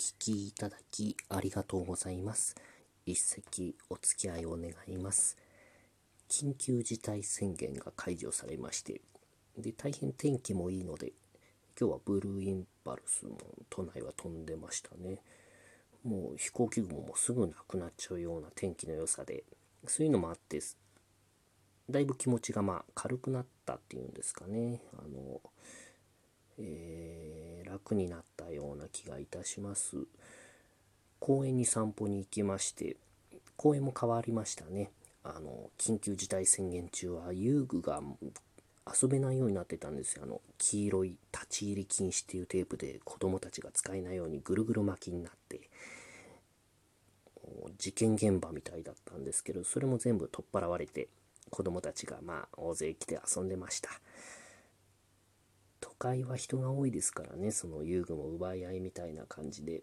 聞きいただきありがとうございます。一席お付き合いを願います。緊急事態宣言が解除されまして、で、大変天気もいいので、今日はブルーインパルスも都内は飛んでましたね。もう飛行機雲もすぐなくなっちゃうような天気の良さで、そういうのもあって、だいぶ気持ちがまあ軽くなったっていうんですかね。あの、えー、楽になっような気がいたします。公園に散歩に行きまして、公園も変わりましたね。あの、緊急事態宣言中は遊具が遊べないようになってたんですよ。あの、黄色い立ち入り禁止っていうテープで子供たちが使えないようにぐるぐる巻きになって、事件現場みたいだったんですけど、それも全部取っ払われて、子供たちがまあ大勢来て遊んでました。都会は人が多いですからね、その遊具も奪い合いみたいな感じで。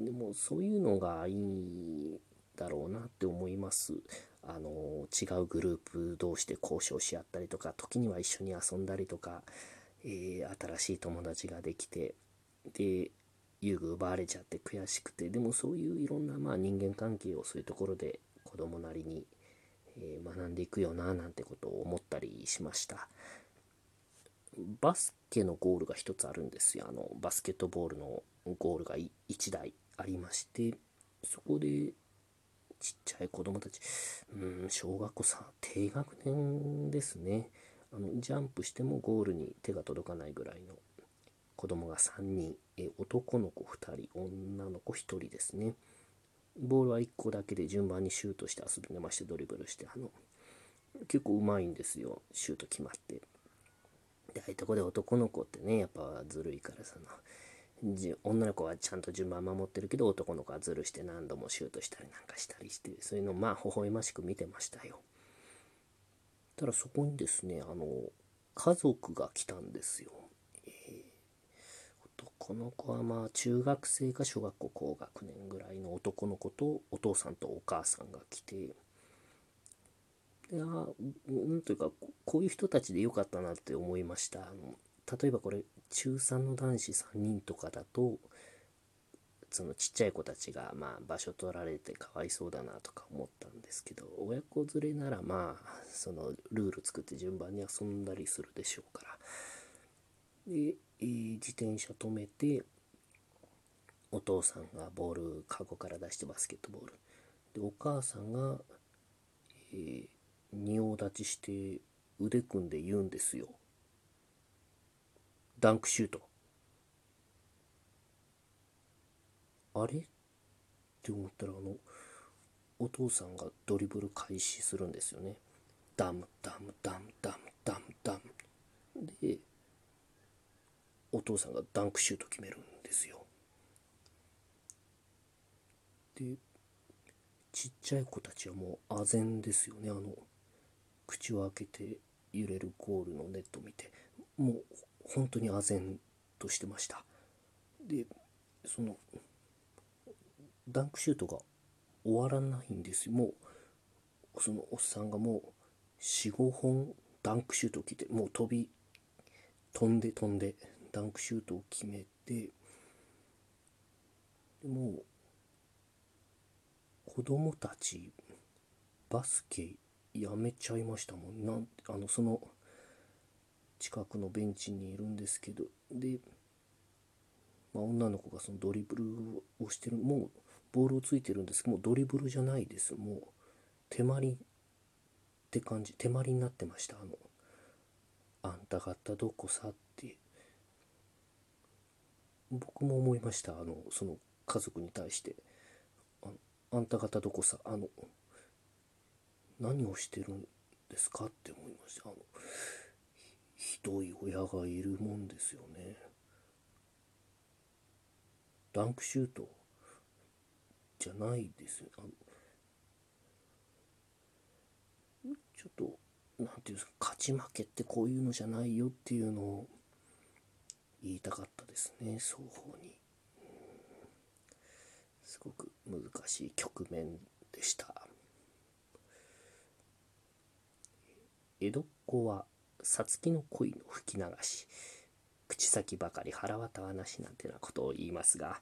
でもそういうのがいいだろうなって思います。あの違うグループ同士で交渉し合ったりとか時には一緒に遊んだりとか、えー、新しい友達ができてで遊具奪われちゃって悔しくてでもそういういろんなまあ人間関係をそういうところで子供なりに、え、学んでいくよななんてことを思ったりしましたバスケのゴールが1つあるんですよあのバスケットボールのゴールが1台ありましてそこでちっちゃい子供たち、うん、小学校さ、低学年ですね。あの、ジャンプしてもゴールに手が届かないぐらいの子供が3人、え男の子2人、女の子1人ですね。ボールは1個だけで順番にシュートして遊んでまして、ドリブルして、あの、結構うまいんですよ、シュート決まって。で、ああいうとこで男の子ってね、やっぱずるいからさ、女の子はちゃんと順番守ってるけど男の子はズルして何度もシュートしたりなんかしたりしてそういうのをまあ微笑ましく見てましたよ。ただそこにですねあの家族が来たんですよ、えー、男の子はまあ中学生か小学校高学年ぐらいの男の子とお父さんとお母さんが来ていやうんというかこういう人たちでよかったなって思いました。例えばこれ中3の男子3人とかだとそのちっちゃい子たちがまあ場所取られてかわいそうだなとか思ったんですけど親子連れならまあそのルール作って順番に遊んだりするでしょうから。で、えー、自転車止めてお父さんがボールカゴから出してバスケットボール。でお母さんが、えー、仁王立ちして腕組んで言うんですよダンクシュート。あれ？って思ったら、あの、お父さんがドリブル開始するんですよね。ダム、ダム、ダム、ダム、ダム、ダム。で、お父さんがダンクシュート決めるんですよ。で、ちっちゃい子たちはもう唖然ですよね。あの、口を開けて揺れるゴールのネットを見て、もう本当に唖然としてました。でそのダンクシュートが終わらないんですよ。もうそのおっさんがもう45本ダンクシュートを決めてもう飛び飛んで飛んでダンクシュートを決めてでも子供たちバスケやめちゃいましたもん。なんあのその近くのベンチにいるんですけど。で、まあ、女の子がそのドリブルをしてる。もうボールをついてるんですけど。もうドリブルじゃないです。もう手まりって感じ。手まりになってました。あのあんた方どこさって。僕も思いました。あのその家族に対して。ああんた方どこさ？あの何をしてるんですかって思いましたあのひどい親がいるもんですよね。ダンクシュートじゃないですよ。あのちょっと、なんていうんですか、勝ち負けってこういうのじゃないよっていうのを言いたかったですね、双方に。すごく難しい局面でした。江戸っ子はさつきの恋の吹き流し。口先ばかり腹渡はなしなんてなことを言いますが